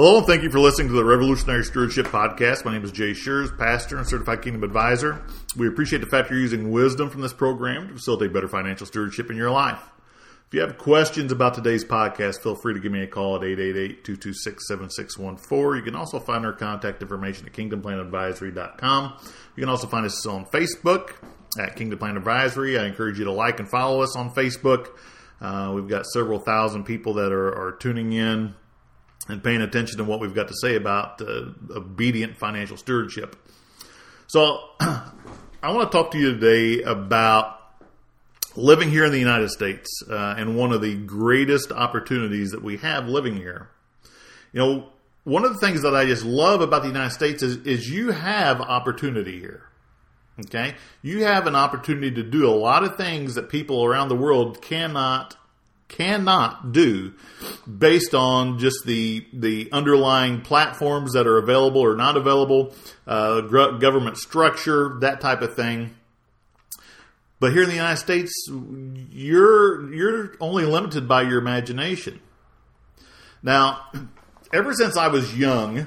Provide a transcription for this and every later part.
Hello, and thank you for listening to the Revolutionary Stewardship Podcast. My name is Jay Schurz, pastor and certified kingdom advisor. We appreciate the fact you're using wisdom from this program to facilitate better financial stewardship in your life. If you have questions about today's podcast, feel free to give me a call at 888-226-7614. You can also find our contact information at kingdomplanadvisory.com. You can also find us on Facebook at Kingdom Plan Advisory. I encourage you to like and follow us on Facebook. Uh, we've got several thousand people that are, are tuning in and paying attention to what we've got to say about uh, obedient financial stewardship. So, I want to talk to you today about living here in the United States uh, and one of the greatest opportunities that we have living here. You know, one of the things that I just love about the United States is, is you have opportunity here. Okay? You have an opportunity to do a lot of things that people around the world cannot cannot do based on just the the underlying platforms that are available or not available, uh, government structure, that type of thing. But here in the United States, you're you're only limited by your imagination. Now, ever since I was young,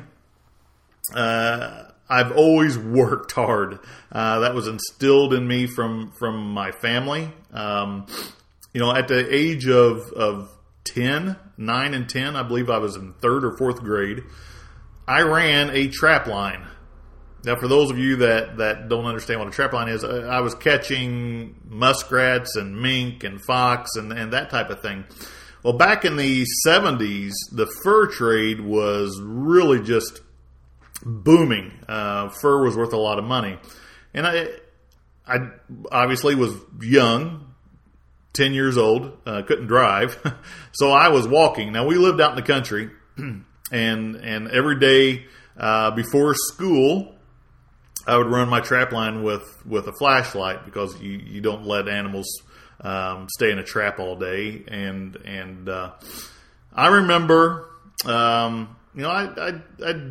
uh, I've always worked hard. Uh, that was instilled in me from from my family. Um, you know, at the age of, of 10, 9 and 10, I believe I was in third or fourth grade, I ran a trap line. Now, for those of you that, that don't understand what a trap line is, I, I was catching muskrats and mink and fox and, and that type of thing. Well, back in the 70s, the fur trade was really just booming. Uh, fur was worth a lot of money. And I, I obviously was young, 10 years old, uh, couldn't drive. so I was walking. Now we lived out in the country and, and every day, uh, before school, I would run my trap line with, with a flashlight because you, you don't let animals, um, stay in a trap all day. And, and, uh, I remember, um, you know, I, I, I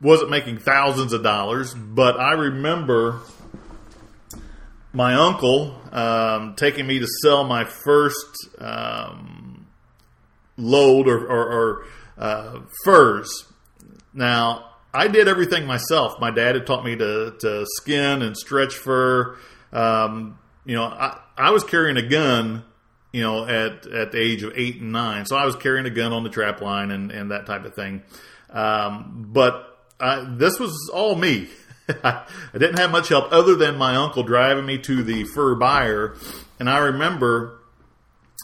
wasn't making thousands of dollars, but I remember my uncle um, taking me to sell my first um, load or, or, or uh, furs. Now, I did everything myself. My dad had taught me to, to skin and stretch fur. Um, you know, I, I was carrying a gun, you know, at, at the age of eight and nine. So I was carrying a gun on the trap line and, and that type of thing. Um, but I, this was all me. I didn't have much help other than my uncle driving me to the fur buyer, and I remember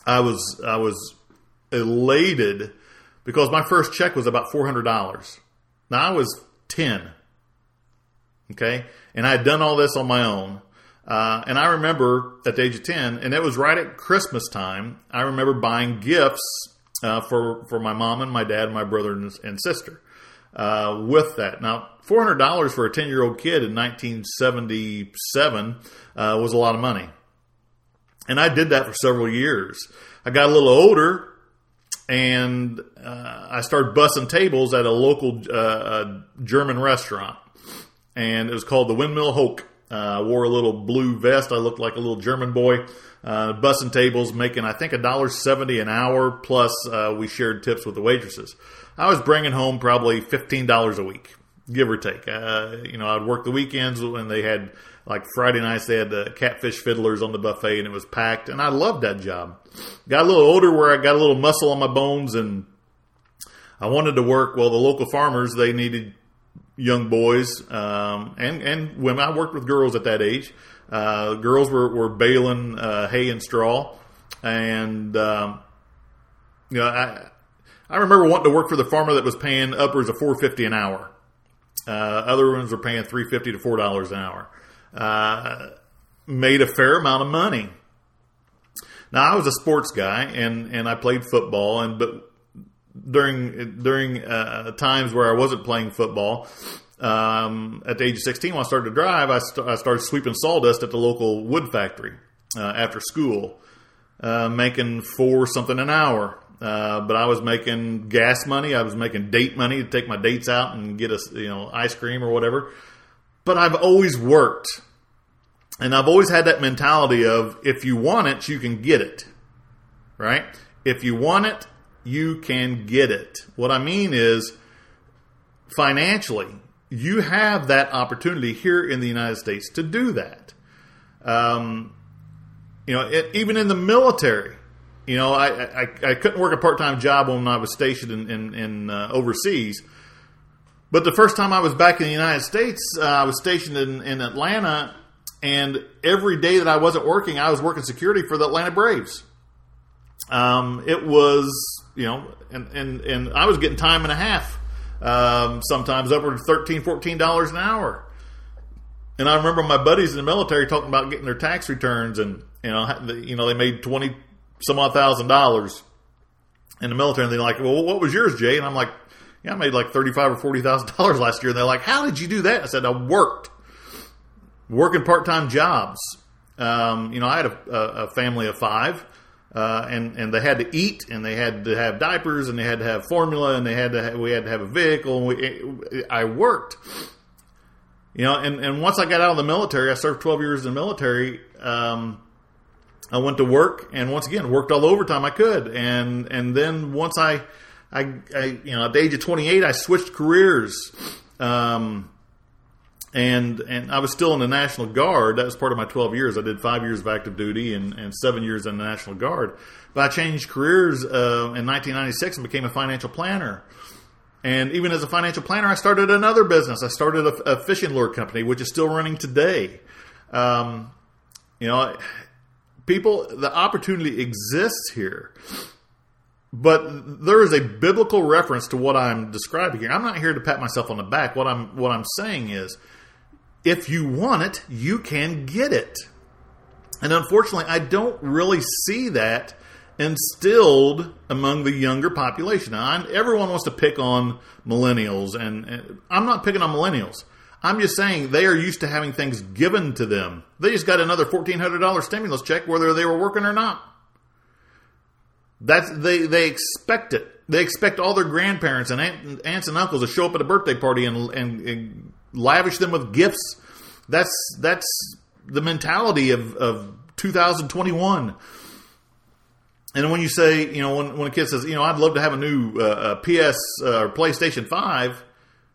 I was I was elated because my first check was about four hundred dollars. Now I was ten, okay, and I had done all this on my own. Uh, and I remember at the age of ten, and it was right at Christmas time. I remember buying gifts uh, for for my mom and my dad, and my brother and, and sister uh, with that. Now, four hundred dollars for a ten year old kid in nineteen seventy seven uh, was a lot of money, and I did that for several years. I got a little older, and uh, I started bussing tables at a local uh, German restaurant, and it was called the Windmill Hoke. Uh, I wore a little blue vest. I looked like a little German boy. Uh, bussing tables, making I think a dollar seventy an hour. Plus, we shared tips with the waitresses. I was bringing home probably fifteen dollars a week, give or take. Uh, you know, I'd work the weekends when they had like Friday nights. They had the catfish fiddlers on the buffet, and it was packed. And I loved that job. Got a little older, where I got a little muscle on my bones, and I wanted to work. Well, the local farmers they needed young boys um, and and women. I worked with girls at that age. Uh, girls were, were baling uh, hay and straw, and um, you know I I remember wanting to work for the farmer that was paying upwards of four fifty an hour. Uh, other ones were paying three fifty to four dollars an hour. Uh, made a fair amount of money. Now I was a sports guy and and I played football and but during during uh, times where I wasn't playing football. Um, at the age of 16, when I started to drive, I, st- I started sweeping sawdust at the local wood factory uh, after school, uh, making four something an hour. Uh, but I was making gas money. I was making date money to take my dates out and get us, you know, ice cream or whatever. But I've always worked. And I've always had that mentality of if you want it, you can get it. Right? If you want it, you can get it. What I mean is financially, you have that opportunity here in the United States to do that. Um, you know, it, even in the military, you know, I, I, I couldn't work a part time job when I was stationed in, in, in uh, overseas. But the first time I was back in the United States, uh, I was stationed in, in Atlanta, and every day that I wasn't working, I was working security for the Atlanta Braves. Um, it was, you know, and, and, and I was getting time and a half, um, sometimes upward of $13, $14 an hour. And I remember my buddies in the military talking about getting their tax returns, and you know, you know, they made twenty some odd thousand dollars in the military, and they're like, "Well, what was yours, Jay?" And I'm like, "Yeah, I made like thirty five or forty thousand dollars last year." And they're like, "How did you do that?" I said, "I worked, working part time jobs. Um, you know, I had a, a family of five, uh, and and they had to eat, and they had to have diapers, and they had to have formula, and they had to we had to have a vehicle. And we, I worked." You know, and, and once I got out of the military, I served 12 years in the military. Um, I went to work and once again worked all overtime I could. And, and then once I, I, I, you know, at the age of 28, I switched careers. Um, and, and I was still in the National Guard. That was part of my 12 years. I did five years of active duty and, and seven years in the National Guard. But I changed careers, uh, in 1996 and became a financial planner. And even as a financial planner, I started another business. I started a, a fishing lure company, which is still running today. Um, you know, people, the opportunity exists here. But there is a biblical reference to what I'm describing here. I'm not here to pat myself on the back. What I'm what I'm saying is, if you want it, you can get it. And unfortunately, I don't really see that instilled among the younger population. Now, everyone wants to pick on millennials, and, and, I'm not picking on millennials. I'm just saying they are used to having things given to them. They just got another $1,400 stimulus check, whether they were working or not. That's they they expect it. They expect all their grandparents and aunt, aunts and uncles to show up at a birthday party and, and, and lavish them with gifts. That's that's the mentality of, of 2021. And when you say, you know, when, when a kid says, you know, I'd love to have a new uh, PS uh, or PlayStation 5,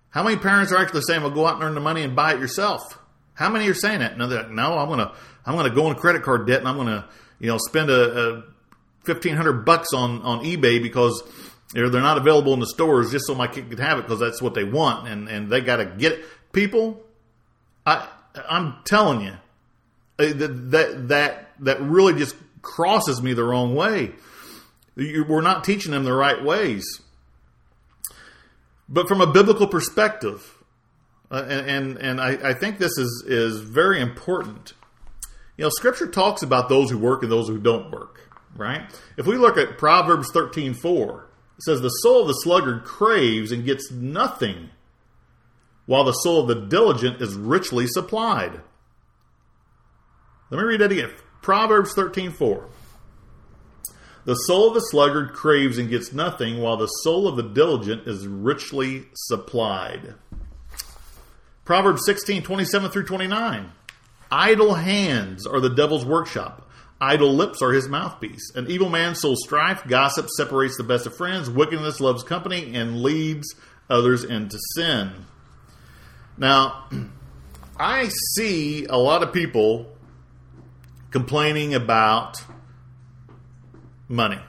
how many parents are actually saying, well, go out and earn the money and buy it yourself? How many are saying that? No, like, no, I'm to, I'm to go in credit card debt and I'm to, you know, spend a, a 1500 bucks on, on eBay because they're, they're not available in the stores just so my kid could have it because that's what they want and, and they got to get it. People, I, I'm telling you, uh, that, that, that really just crosses me the wrong way. We're not teaching them the right ways. But from a biblical perspective, uh, and and, and I, I, think this is is very important. You know, Scripture talks about those who work and those who don't work. Right? If we look at Proverbs thirteen four, it says, "The soul of the sluggard craves and gets nothing, while the soul of the diligent is richly supplied." Let me read that again. Proverbs 13:4. The soul of the sluggard craves and gets nothing, while the soul of the diligent is richly supplied. Proverbs 16, 27 through 29. Idle hands are the devil's workshop. Idle lips are his mouthpiece. An evil man sows strife, gossip separates the best of friends, wickedness loves company, and leads others into sin. Now, I see a lot of people complaining about money.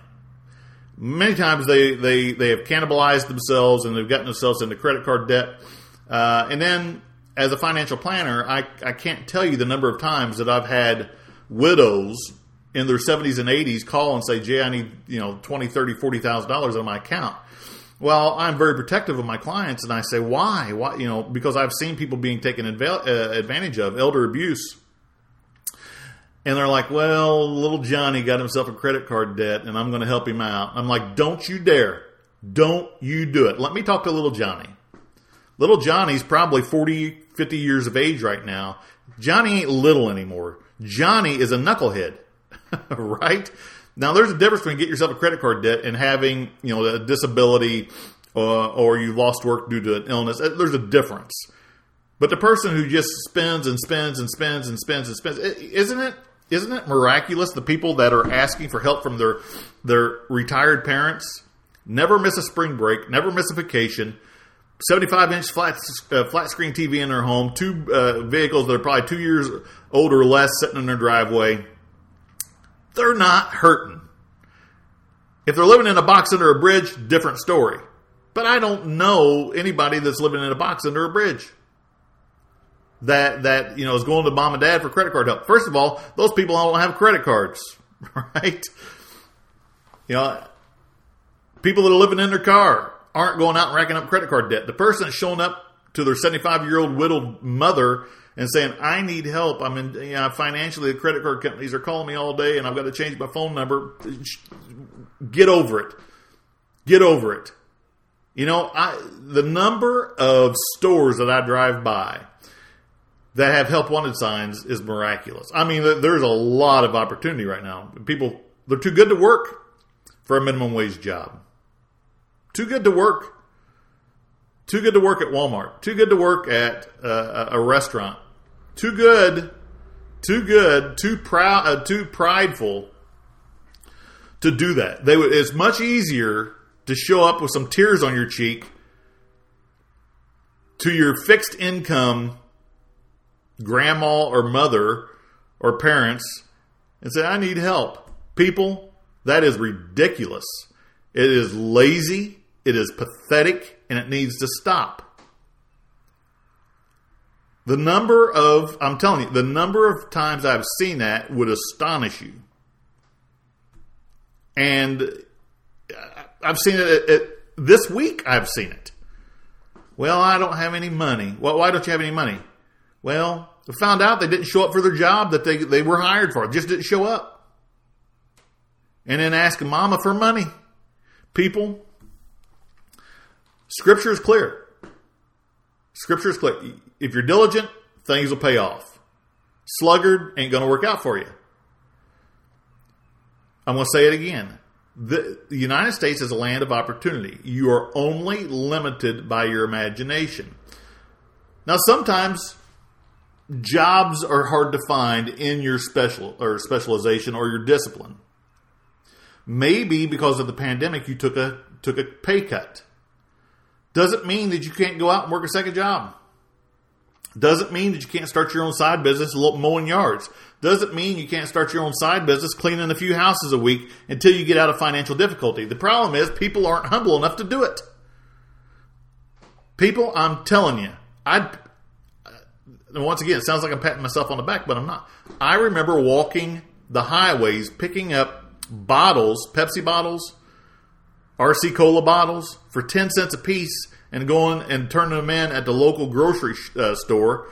Many times they, they, they have cannibalized themselves and they've gotten themselves into credit card debt. Uh, and then, as a financial planner, I, I can't tell you the number of times that I've had widows in their 70s and 80s call and say, Jay, I need, you know, 20, 30, $40,000 on my account. Well, I'm very protective of my clients and I say, why? Why? You know, because I've seen people being taken uh, advantage of, elder abuse and they're like, well, little Johnny got himself a credit card debt and I'm going to help him out. I'm like, don't you dare. Don't you do it. Let me talk to little Johnny. Little Johnny's probably 40, 50 years of age right now. Johnny ain't little anymore. Johnny is a knucklehead, right? Now, there's a difference between get yourself a credit card debt and having, you know, a disability uh, or you lost work due to an illness. There's a difference. But the person who just spends and spends and spends and spends and spends, isn't it? Isn't it miraculous? The people that are asking for help from their their retired parents never miss a spring break, never miss a vacation. 75 inch flat uh, flat screen TV in their home, two uh, vehicles that are probably two years old or less sitting in their driveway. They're not hurting. If they're living in a box under a bridge, different story. But I don't know anybody that's living in a box under a bridge that that you know is going to mom and dad for credit card help. First of all, those people don't have credit cards, right? You know, people that are living in their car aren't going out and racking up credit card debt. The person that's showing up to their 75 year old widowed mother and saying, I need help. I'm in you know, financially, the credit card companies are calling me all day and I've got to change my phone number. Get over it. Get over it. You know, I, the number of stores that I drive by that have help wanted signs is miraculous. I mean, there's a lot of opportunity right now. People, they're too good to work for a minimum wage job. Too good to work. Too good to work at Walmart. Too good to work at uh, a restaurant. Too good. Too good. Too proud. Uh, too prideful to do that. They would. It's much easier to show up with some tears on your cheek to your fixed income grandma or mother or parents and say, I need help. People, that is ridiculous. It is lazy, it is pathetic, and it needs to stop. The number of, I'm telling you, the number of times I've seen that would astonish you. And I've seen it at, at, this week. I've seen it. Well, I don't have any money. Well, why don't you have any money? Well, I found out they didn't show up for their job that they, they were hired for. Just didn't show up. And then asking mama for money. People, scripture is clear. Scripture is clear. If you're diligent, things will pay off. Sluggard ain't going to work out for you. I'm going to say it again the, the United States is a land of opportunity. You are only limited by your imagination. Now, sometimes jobs are hard to find in your special or specialization or your discipline. Maybe because of the pandemic, you took a took a pay cut. Doesn't mean that you can't go out and work a second job. Doesn't mean that you can't start your own side business mowing yards. Doesn't mean you can't start your own side business cleaning a few houses a week until you get out of financial difficulty. The problem is people aren't humble enough to do it. People, I'm telling you, I once again, it sounds like I'm patting myself on the back, but I'm not. I remember walking the highways picking up bottles, Pepsi bottles, RC Cola bottles for 10 cents a piece and going and turning them in at the local grocery uh, store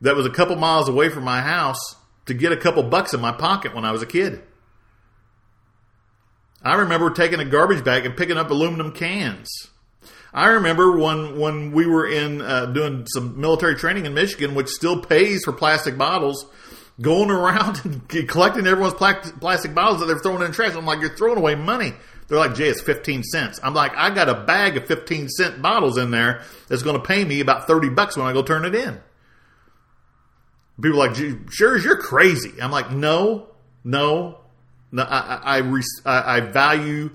that was a couple miles away from my house to get a couple bucks in my pocket when I was a kid. I remember taking a garbage bag and picking up aluminum cans. I remember when when we were in uh, doing some military training in Michigan, which still pays for plastic bottles, going around and collecting everyone's plastic bottles that they're throwing in the trash. I'm like, you're throwing away money. They're like, Jay, it's 15 cents. I'm like, I got a bag of 15 cent bottles in there that's going to pay me about 30 bucks when I go turn it in. People are like, sure, you're crazy. I'm like, no, no, no. I, I, I, I value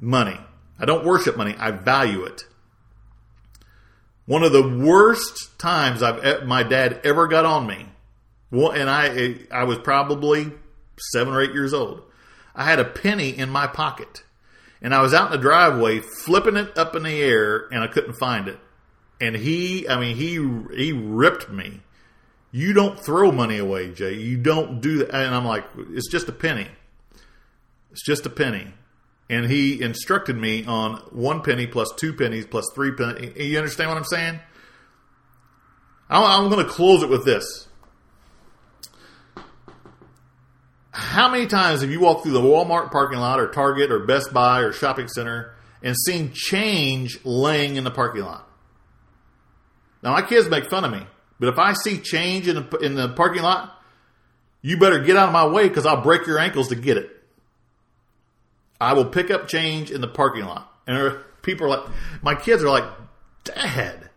money. I don't worship money. I value it. One of the worst times I've my dad ever got on me, and I eh, I was probably seven or eight years old. I had a penny in my pocket, and I was out in the driveway flipping it up in the air, and I couldn't find it. And he, I mean, he he ripped me you don't throw money away, Jay. You don't do that. And I'm like, it's just a penny. It's just a penny. And he instructed me on one penny plus two pennies plus three pennies. You understand what I'm saying? I'm going to close it with this. How many times have you walked through the Walmart parking lot or Target or Best Buy or shopping center and seen change laying in the parking lot. Now, my kids make fun of me, but if I see change in the, in the parking lot, you better get out of my way because I'll break your ankles to get it. I will pick up change in the parking lot. And people are like, my kids are like, Dad,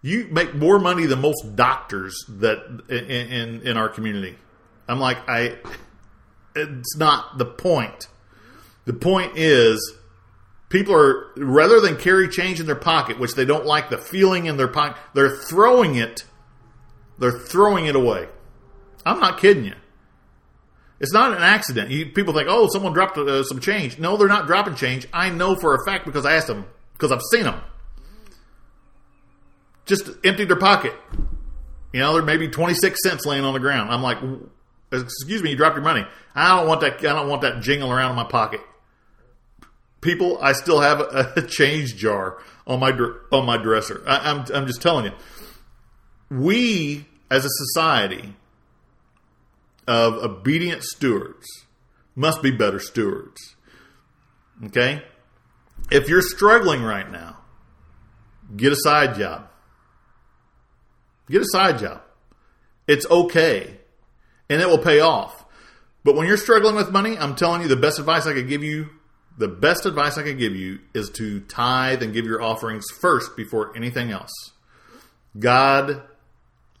you make more money than most doctors that in, in, in our community. I'm like, I, it's not the point. The point is, people are rather than carry change in their pocket, which they don't like the feeling in their pocket, they're throwing it. They're throwing it away. I'm not kidding you. It's not an accident. You, people think, oh, someone dropped uh, some change. No, they're not dropping change. I know for a fact because I asked them, because I've seen them. Just emptied their pocket. You know, there may be 26 cents laying on the ground. I'm like, excuse me, you dropped your money. I don't want that. I don't want that jingle around in my pocket. People, I still have a, a change jar on my on my dresser. I, I'm I'm just telling you. We as a society of obedient stewards must be better stewards. Okay? If you're struggling right now, get a side job. Get a side job. It's okay and it will pay off. But when you're struggling with money, I'm telling you the best advice I could give you, the best advice I could give you is to tithe and give your offerings first before anything else. God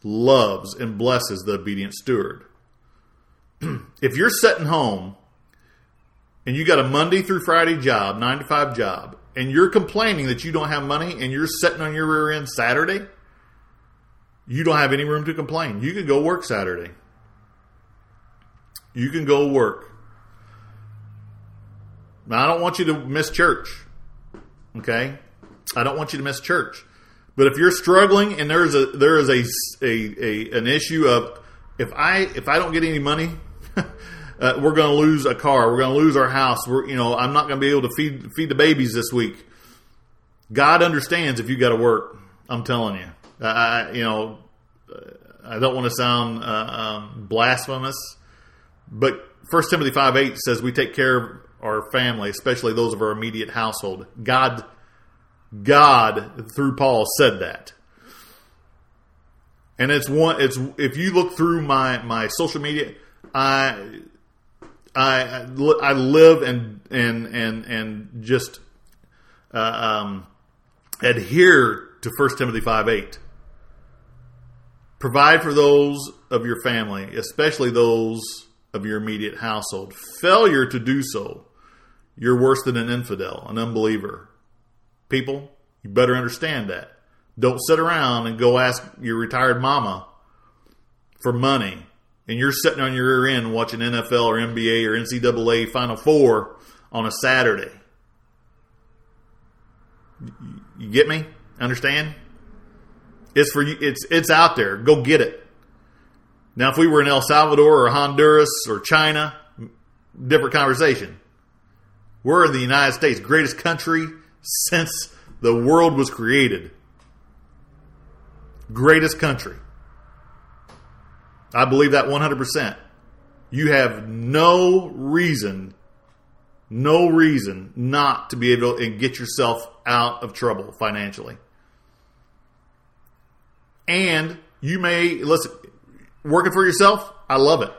loves and blesses the obedient steward. if you're sitting home and you got a Monday through Friday job, nine to five job, and you're complaining that you don't have money and you're sitting on your rear end Saturday, you don't have any room to complain. You can go work Saturday. You can go work. Now, I don't want you to miss church. Okay? I don't want you to miss church. But if you're struggling and there's a there is a, a, a an issue of if I if I don't get any money uh, we're going to lose a car. We're going to lose our house. We're, you know, I'm not going to be able to feed feed the babies this week. God understands if you got to work. I'm telling you. I, you know, I don't want to sound uh, um, blasphemous, but First Timothy five eight says we take care of our family, especially those of our immediate household. God, God through Paul said that and it's one it's if you look through my my social media I, I, I live and and and and just uh, um, adhere to 1 Timothy five eight. Provide for those of your family, especially those of your immediate household. Failure to do so, you're worse than an infidel, an unbeliever. People, you better understand that. Don't sit around and go ask your retired mama for money and you're sitting on your rear end watching NFL or NBA or NCAA Final Four on a Saturday. You get me? Understand? It's for you. It's it's out there. Go get it. Now, if we were in El Salvador or Honduras or China, different conversation. We're in the United States, greatest country since the world was created. Greatest country. I believe that 100%. You have no reason, no reason not to be able to get yourself out of trouble financially. And you may, listen, working for yourself, I love it.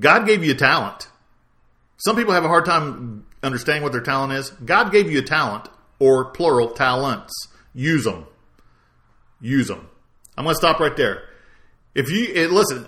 God gave you a talent. Some people have a hard time understanding what their talent is. God gave you a talent, or plural, talents. Use them. Use them. I'm going to stop right there. If you listen,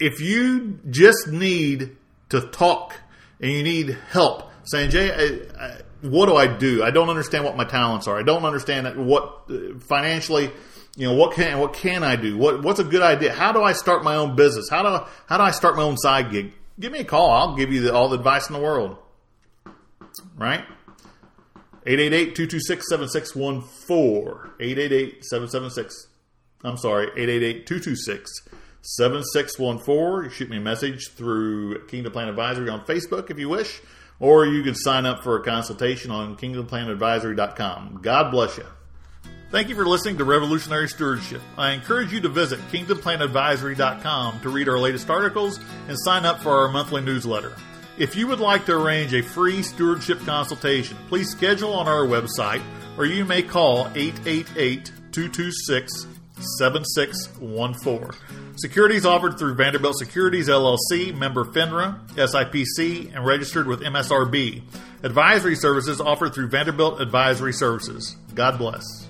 if you just need to talk and you need help, saying Jay, I, I, what do I do? I don't understand what my talents are. I don't understand what uh, financially, you know, what can what can I do? What what's a good idea? How do I start my own business? How do how do I start my own side gig? Give me a call. I'll give you the, all the advice in the world. Right? 888-226-7614. 888-776 I'm sorry, 888-226-7614. You shoot me a message through Kingdom Plan Advisory on Facebook if you wish, or you can sign up for a consultation on kingdomplanadvisory.com. God bless you. Thank you for listening to Revolutionary Stewardship. I encourage you to visit kingdomplanadvisory.com to read our latest articles and sign up for our monthly newsletter. If you would like to arrange a free stewardship consultation, please schedule on our website or you may call 888 226 7614. Securities offered through Vanderbilt Securities LLC, member FINRA, SIPC, and registered with MSRB. Advisory services offered through Vanderbilt Advisory Services. God bless.